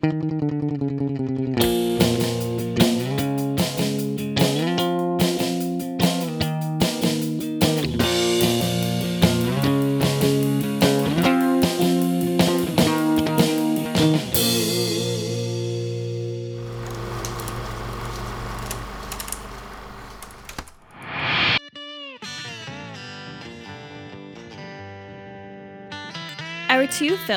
Our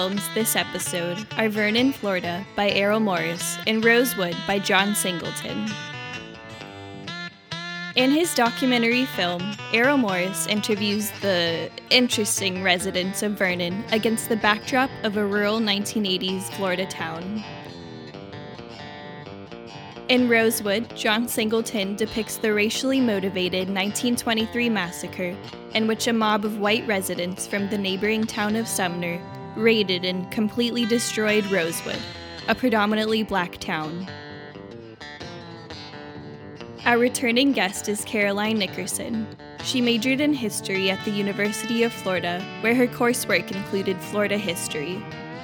films this episode are Vernon, Florida by Errol Morris and Rosewood by John Singleton. In his documentary film, Errol Morris interviews the interesting residents of Vernon against the backdrop of a rural 1980s Florida town. In Rosewood, John Singleton depicts the racially motivated 1923 massacre in which a mob of white residents from the neighboring town of Sumner raided and completely destroyed Rosewood, a predominantly black town. Our returning guest is Caroline Nickerson. She majored in history at the University of Florida, where her coursework included Florida history.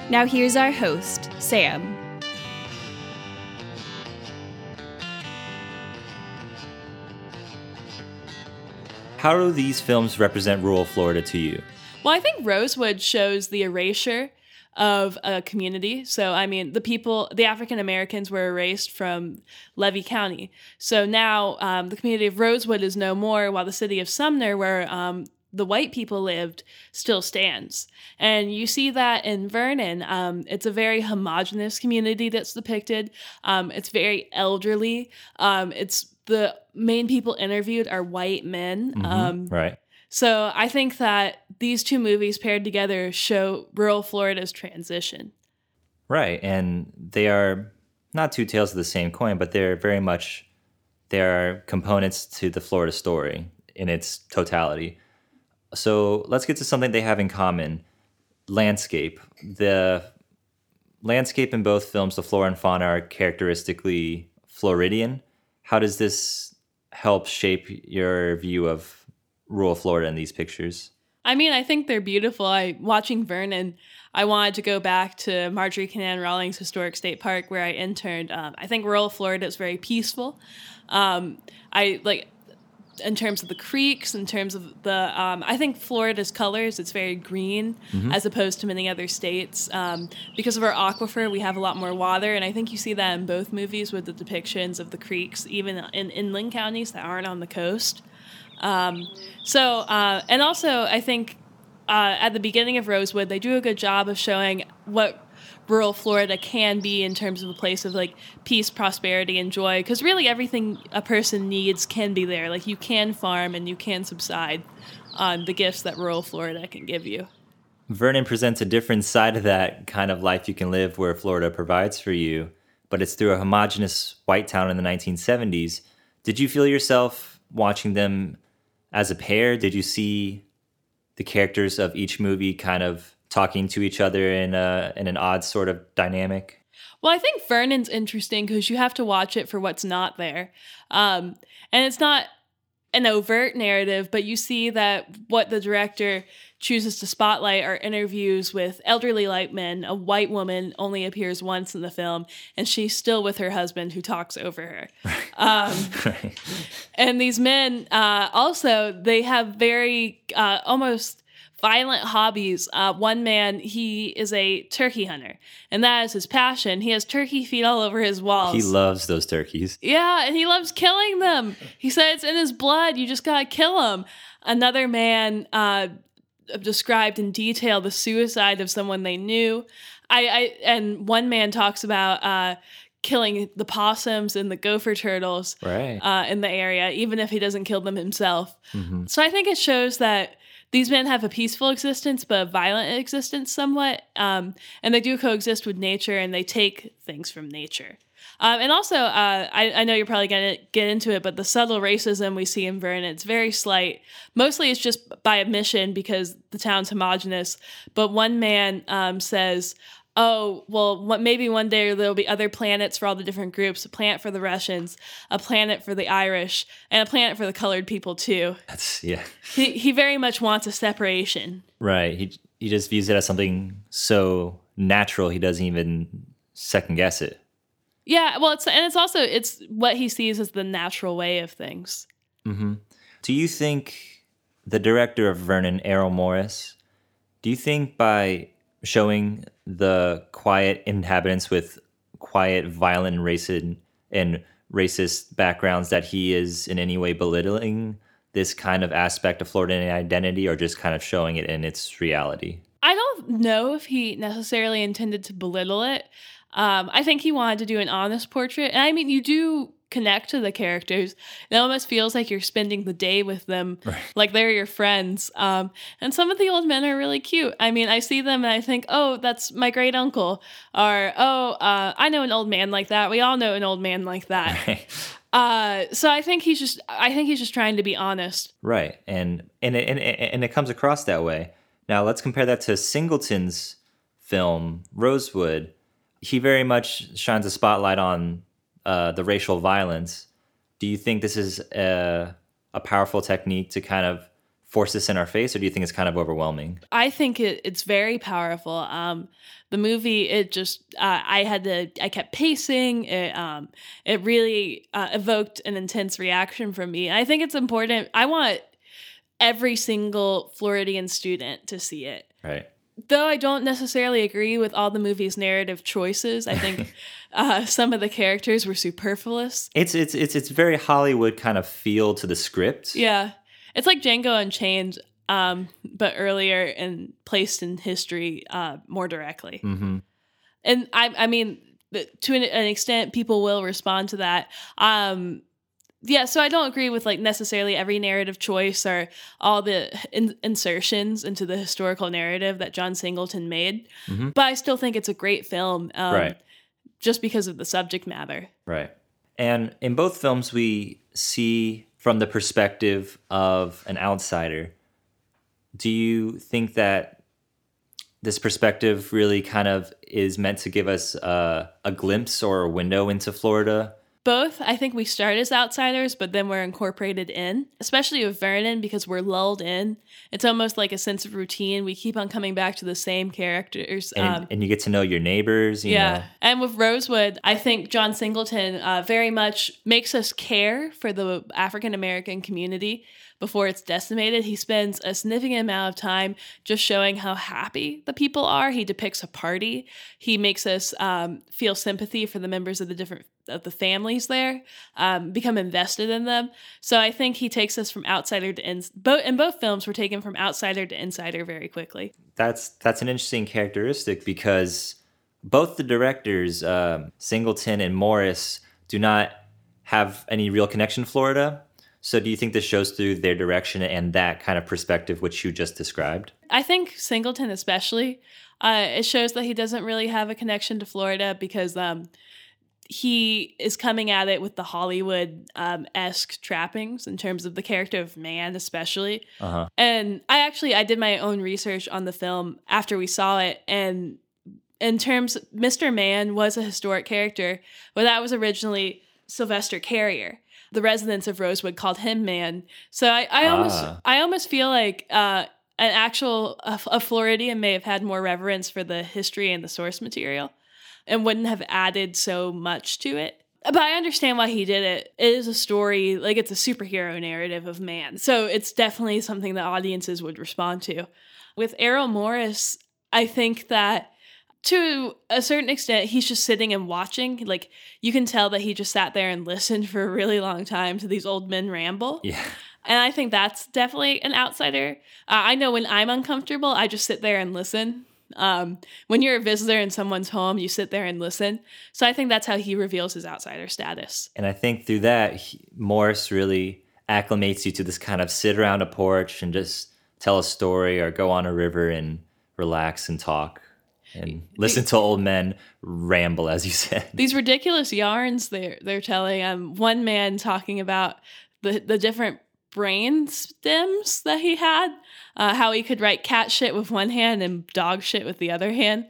Now, here's our host, Sam. How do these films represent rural Florida to you? Well, I think Rosewood shows the erasure of a community. So, I mean, the people, the African Americans were erased from Levy County. So now um, the community of Rosewood is no more, while the city of Sumner, where um, the white people lived, still stands. And you see that in Vernon. Um, it's a very homogenous community that's depicted. Um, it's very elderly. Um, it's the main people interviewed are white men. Mm-hmm. right. So I think that these two movies paired together show rural Florida's transition. Right. And they are not two tales of the same coin, but they're very much they are components to the Florida story in its totality. So let's get to something they have in common. Landscape. The landscape in both films, the flora and fauna are characteristically Floridian. How does this help shape your view of rural Florida in these pictures? I mean, I think they're beautiful. I watching Vernon, I wanted to go back to Marjorie Kinnan Rawlings Historic State Park where I interned. Um, I think rural Florida is very peaceful. Um, I like in terms of the creeks, in terms of the, um, I think Florida's colors, it's very green mm-hmm. as opposed to many other states. Um, because of our aquifer, we have a lot more water, and I think you see that in both movies with the depictions of the creeks, even in inland counties that aren't on the coast. Um, so, uh, and also, I think uh, at the beginning of Rosewood, they do a good job of showing what rural Florida can be in terms of a place of like peace, prosperity, and joy. Because really, everything a person needs can be there. Like you can farm and you can subside on the gifts that rural Florida can give you. Vernon presents a different side of that kind of life you can live where Florida provides for you, but it's through a homogenous white town in the 1970s. Did you feel yourself watching them as a pair, did you see the characters of each movie kind of talking to each other in a in an odd sort of dynamic? Well, I think Vernon's interesting because you have to watch it for what's not there, um, and it's not an overt narrative, but you see that what the director chooses to spotlight are interviews with elderly white men. A white woman only appears once in the film, and she's still with her husband who talks over her. Um, right. And these men uh, also they have very uh, almost violent hobbies. Uh, one man, he is a turkey hunter, and that is his passion. He has turkey feet all over his walls. He loves those turkeys. Yeah, and he loves killing them. He said it's in his blood. You just gotta kill them. Another man uh, described in detail the suicide of someone they knew. I, I and one man talks about uh, killing the possums and the gopher turtles right. uh, in the area, even if he doesn't kill them himself. Mm-hmm. So I think it shows that these men have a peaceful existence, but a violent existence somewhat, um, and they do coexist with nature, and they take things from nature. Um, and also, uh, I, I, know you're probably going to get into it, but the subtle racism we see in Vernon, it's very slight. Mostly it's just by admission because the town's homogenous. But one man um, says, oh, well, what, maybe one day there'll be other planets for all the different groups a planet for the Russians, a planet for the Irish, and a planet for the colored people, too. That's, yeah. He, he very much wants a separation. Right. He, he just views it as something so natural, he doesn't even second guess it. Yeah, well, it's and it's also it's what he sees as the natural way of things. Mm-hmm. Do you think the director of Vernon, Errol Morris, do you think by showing the quiet inhabitants with quiet, violent, racist and racist backgrounds that he is in any way belittling this kind of aspect of Florida identity, or just kind of showing it in its reality? I don't know if he necessarily intended to belittle it. Um, I think he wanted to do an honest portrait. And I mean, you do connect to the characters. It almost feels like you're spending the day with them, like they're your friends. Um, and some of the old men are really cute. I mean, I see them and I think, oh, that's my great uncle. Or, oh, uh, I know an old man like that. We all know an old man like that. Uh, so I think he's just, I think he's just trying to be honest. Right, and and it, and it, and it comes across that way. Now let's compare that to Singleton's film Rosewood. He very much shines a spotlight on uh, the racial violence. Do you think this is a, a powerful technique to kind of force this in our face, or do you think it's kind of overwhelming? I think it, it's very powerful. Um, the movie, it just, uh, I had to, I kept pacing. It, um, it really uh, evoked an intense reaction from me. I think it's important. I want every single Floridian student to see it. Right. Though I don't necessarily agree with all the movie's narrative choices, I think uh, some of the characters were superfluous. It's it's it's it's very Hollywood kind of feel to the script. Yeah. It's like Django Unchained, um, but earlier and placed in history uh, more directly. hmm And I, I mean, to an, an extent, people will respond to that. Um, yeah, so I don't agree with like necessarily every narrative choice or all the in- insertions into the historical narrative that John Singleton made, Mhm. but I still think it's a great film, um, Right. Just because of the subject matter. Right. And in both films, we see from the perspective of an outsider. Do you think that this perspective really kind of is meant to give us uh, a glimpse or a window into Florida? Both, I think we start as outsiders, but then we're incorporated in, especially with Vernon because we're lulled in. It's almost like a sense of routine. We keep on coming back to the same characters. And, um, and you get to know your neighbors. You yeah. Know. And with Rosewood, I think John Singleton uh, very much makes us care for the African American community before it's decimated. He spends a significant amount of time just showing how happy the people are. He depicts a party. He makes us um, feel sympathy for the members of the different of the families there, um, become invested in them. So I think he takes us from outsider to in both in both films. We're taken from outsider to insider very quickly. That's that's an interesting characteristic because both the directors, um, Singleton and Morris, do not have any real connection to Florida. So, do you think this shows through their direction and that kind of perspective, which you just described? I think Singleton, especially, uh, it shows that he doesn't really have a connection to Florida because um, he is coming at it with the Hollywood um, esque trappings in terms of the character of man, especially. Uh huh. And I actually I did my own research on the film after we saw it, and in terms, Mr. Man was a historic character, but that was originally Sylvester Carrier. The residents of Rosewood called him Man. So I, I almost Ah. I almost feel like uh, an actual a Floridian may have had more reverence for the history and the source material, and wouldn't have added so much to it. But I understand why he did it. It is a story, like it's a superhero narrative of man. So it's definitely something that audiences would respond to. With Errol Morris, I think that to a certain extent, he's just sitting and watching. Like you can tell that he just sat there and listened for a really long time to these old men ramble. Yeah. And I think that's definitely an outsider. Uh, I know when I'm uncomfortable, I just sit there and listen. Um, when you're a visitor in someone's home, you sit there and listen. So I think that's how he reveals his outsider status. And I think through that, he, Morris really acclimates you to this kind of sit around a porch and just tell a story or go on a river and relax and talk and listen to old men ramble, as you said. These ridiculous yarns they're they're telling. Um, one man talking about the the different brain stems that he had, uh, how he could write cat shit with one hand and dog shit with the other hand.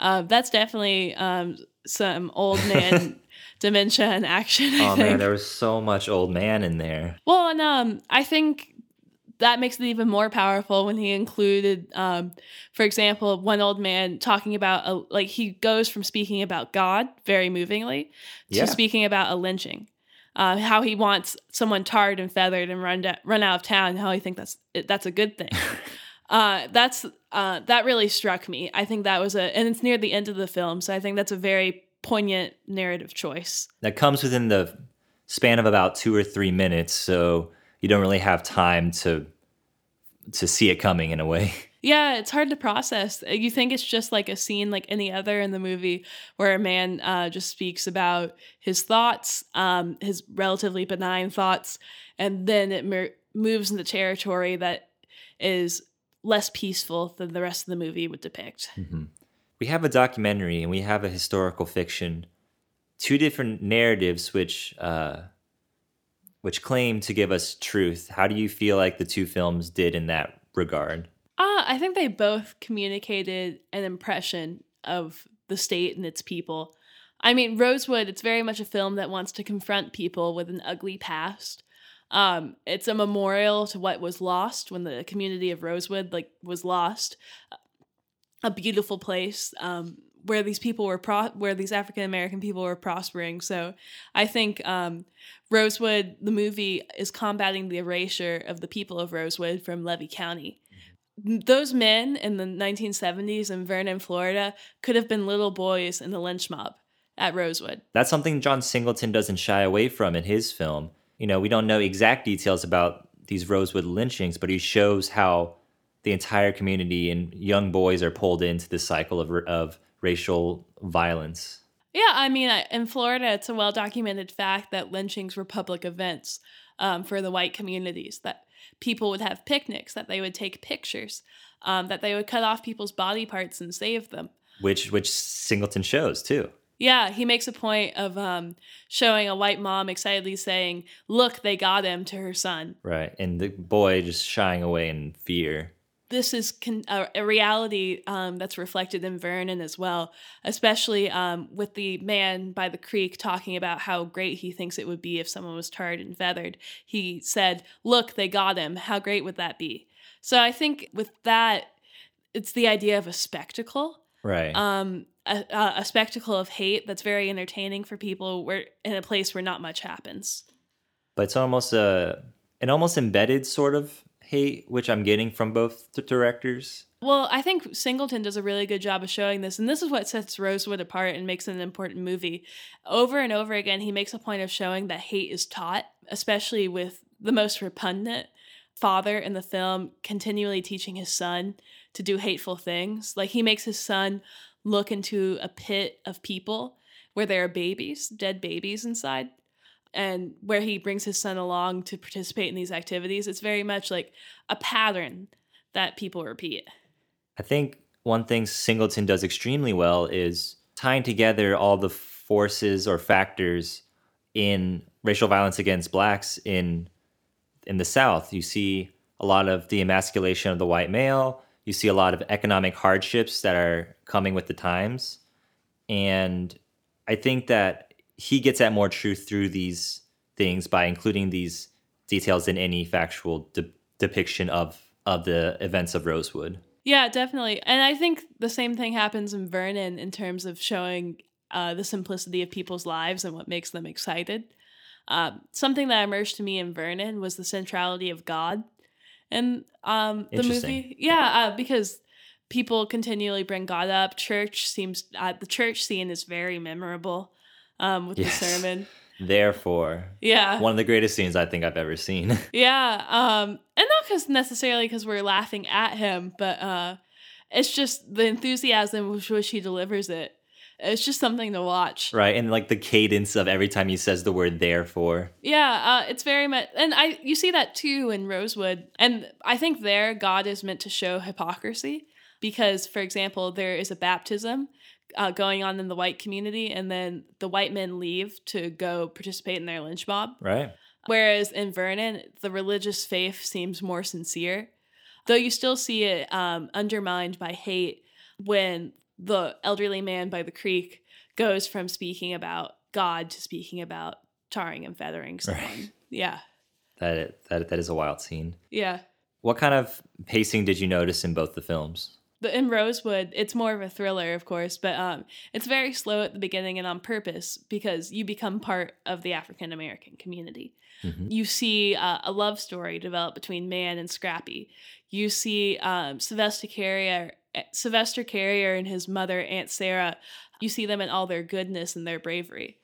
Uh, that's definitely um, some old man dementia in action. I Oh think. man, there was so much old man in there. Well, and um, I think that makes it even more powerful when he included, um, for example, one old man talking about a, like he goes from speaking about God very movingly to Yeah. speaking about a lynching. Uh, how he wants someone tarred and feathered and run da- run out of town. How he think that's that's a good thing. uh, that's uh, that really struck me. I think that was a and it's near the end of the film, so I think that's a very poignant narrative choice. That comes within the span of about two or three minutes, so you don't really have time to to see it coming in a way. Yeah, it's hard to process. Uh, You think it's just like a scene like any other in the movie where a man uh, just speaks about his thoughts, um, his relatively benign thoughts, and then it mer- moves into territory that is less peaceful than the rest of the movie would depict. We have a documentary and we have a historical fiction, two different narratives which uh, which claim to give us truth. How do you feel like the two films did in that regard? Uh, I think they both communicated an impression of the state and its people. I mean, Rosewood, it's very much a film that wants to confront people with an ugly past. Um, it's a memorial to what was lost when the community of Rosewood like was lost. A beautiful place um, where these people were pro- where these African American people were prospering. So I think um, Rosewood, the movie, is combating the erasure of the people of Rosewood from Levy County those men in the 1970s in Vernon, Florida, could have been little boys in the lynch mob at Rosewood. That's something John Singleton doesn't shy away from in his film. You know, we don't know exact details about these Rosewood lynchings, but he shows how the entire community and young boys are pulled into this cycle of, of racial violence. Yeah, I mean, in Florida, it's a well documented fact that lynchings were public events um, for the white communities, that people would have picnics, that they would take pictures, um, that they would cut off people's body parts and save them. which which Singleton shows too. Yeah, he makes a point of um, showing a white mom excitedly saying, Look, they got him to her son. Right, and the boy just shying away in fear. This is con- a, a reality um, that's reflected in Vernon as well, especially um, with the man by the creek talking about how great he thinks it would be if someone was tarred and feathered. He said, Look, they got him. How great would that be? So I think with that, it's the idea of a spectacle. Right. Um, a, a, a spectacle of hate that's very entertaining for people where in a place where not much happens. but it's almost a an almost embedded sort of hate, which I'm getting from both the directors. Well, I think Singleton does a really good job of showing this, and this is what sets Rosewood apart and makes it an important movie. Over and over again, he makes a point of showing that hate is taught, especially with the most repugnant father in the film continually teaching his son to do hateful things. Like he makes his son look into a pit of people where there are babies, dead babies inside, and where he brings his son along to participate in these activities. It's very much like a pattern that people repeat. I think one thing Singleton does extremely well is tying together all the forces or factors in racial violence against blacks in in the South. You see a lot of the emasculation of the white male. You see a lot of economic hardships that are coming with the times. And I think that he gets at more truth through these things by including these details in any factual de- depiction of of the events of Rosewood. Yeah, definitely. And I think the same thing happens in Vernon in terms of showing uh, the simplicity of people's lives and what makes them excited. Um, something that emerged to me in Vernon was the centrality of God. And um, the movie, yeah, uh, because people continually bring God up. Church seems, uh, the church scene is very memorable um, with Yes. the sermon. Therefore, Yeah. one of the greatest scenes I think I've ever seen. Yeah, um, and not because necessarily because we're laughing at him, but uh, it's just the enthusiasm with which he delivers it. It's just something to watch. right, and like the cadence of every time he says the word therefore. Yeah, uh, it's very much, and I you see that too in Rosewood, and I think there God is meant to show hypocrisy because, for example, there is a baptism uh, going on in the white community, and then the white men leave to go participate in their lynch mob. Right. Whereas in Vernon, the religious faith seems more sincere, though you still see it um, undermined by hate when the elderly man by the creek goes from speaking about God to speaking about tarring and feathering someone. Right. Yeah, That that that is a wild scene. yeah. What kind of pacing did you notice in both the films? The, in Rosewood, it's more of a thriller, of course, but um, it's very slow at the beginning and on purpose because you become part of the African American community. Mm-hmm. You see uh, a love story develop between Man and Scrappie. You see um, Sylvester Carrier, eh, Sylvester Carrier and his mother Aunt Sarah. You see them in all their goodness and their bravery,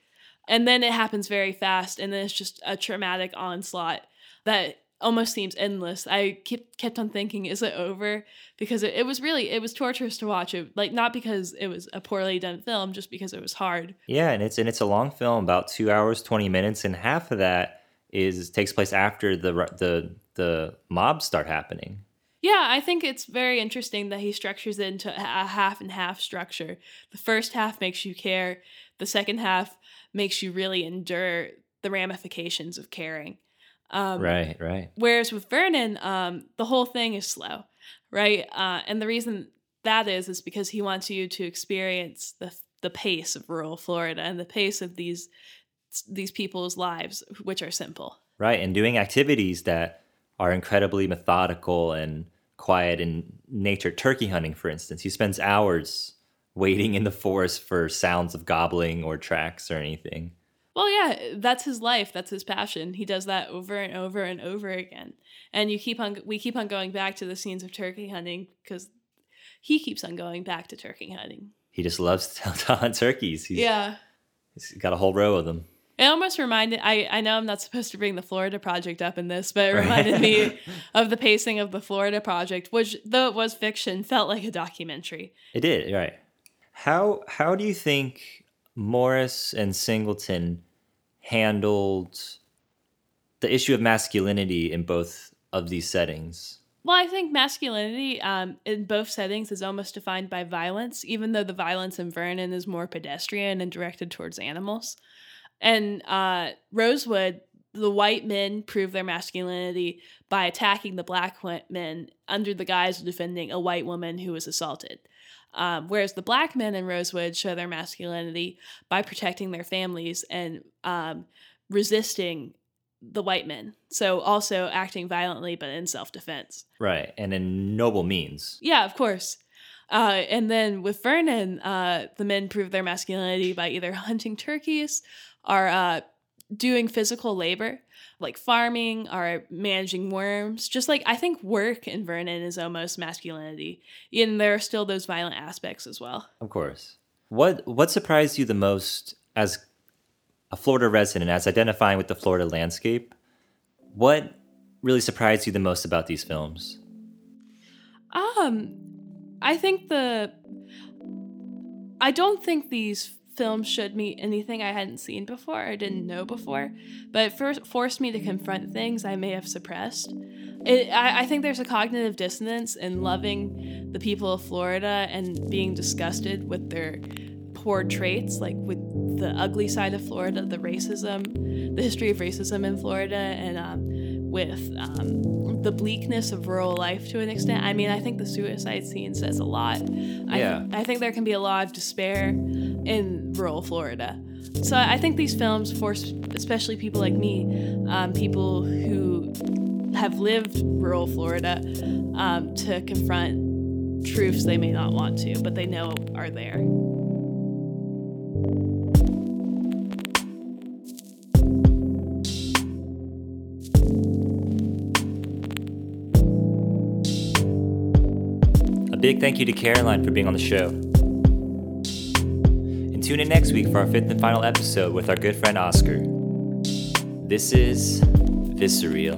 and then it happens very fast, and then it's just a traumatic onslaught that almost seems endless. I kept kept on thinking, is it over? Because it, it was really it was torturous to watch it. Like not because it was a poorly done film, just because it was hard. Yeah, and it's and it's a long film, about two hours twenty minutes, and half of that is takes place after the the the mobs start happening. Yeah, I think it's very interesting that he structures it into a half and half structure. The first half makes you care. The second half makes you really endure the ramifications of caring. Um, right, right. Whereas with Vernon, um, the whole thing is slow, right? Uh, and the reason that is is because he wants you to experience the the pace of rural Florida and the pace of these these people's lives, which are simple. Right, and doing activities that are incredibly methodical and quiet in nature. Turkey hunting, for instance, he spends hours waiting in the forest for sounds of gobbling or tracks or anything. Well, yeah, that's his life. That's his passion. He does that over and over and over again. And you keep on, we keep on going back to the scenes of turkey hunting because he keeps on going back to turkey hunting. He just loves to hunt turkeys. He's, yeah, he's got a whole row of them. It almost reminded I I know I'm not supposed to bring the Florida project up in this, but it reminded me of the pacing of the Florida project, which though it was fiction, felt like a documentary. It did, right. How how do you think Morris and Singleton handled the issue of masculinity in both of these settings? Well, I think masculinity um, in both settings is almost defined by violence, even though the violence in Vernon is more pedestrian and directed towards animals. And uh, Rosewood, the white men prove their masculinity by attacking the black men under the guise of defending a white woman who was assaulted. Um, whereas the black men in Rosewood show their masculinity by protecting their families and um, resisting the white men. So also acting violently, but in self defense. Right. And in noble means. Yeah, of course. Uh, and then with Vernon, uh, the men prove their masculinity by either hunting turkeys or uh, doing physical labor like farming or managing worms. Just like I think work in Vernon is almost masculinity. And there are still those violent aspects as well. Of course. What what surprised you the most as a Florida resident, as identifying with the Florida landscape? What really surprised you the most about these films? Um, I think the I don't think these film showed me anything I hadn't seen before or didn't know before, but it first forced me to confront things I may have suppressed. It, I, I think there's a cognitive dissonance in loving the people of Florida and being disgusted with their poor traits, like with the ugly side of Florida, the racism, the history of racism in Florida, and um, with um, the bleakness of rural life to an extent. I mean, I think the suicide scene says a lot. Yeah. I, I think there can be a lot of despair in rural Florida. So I think these films force, especially people like me, um, people who have lived rural Florida, um, to confront truths they may not want to, but they know are there. A big thank you to Caroline for being on the show. Tune in next week for our fifth and final episode with our good friend Oscar. This is Visceral.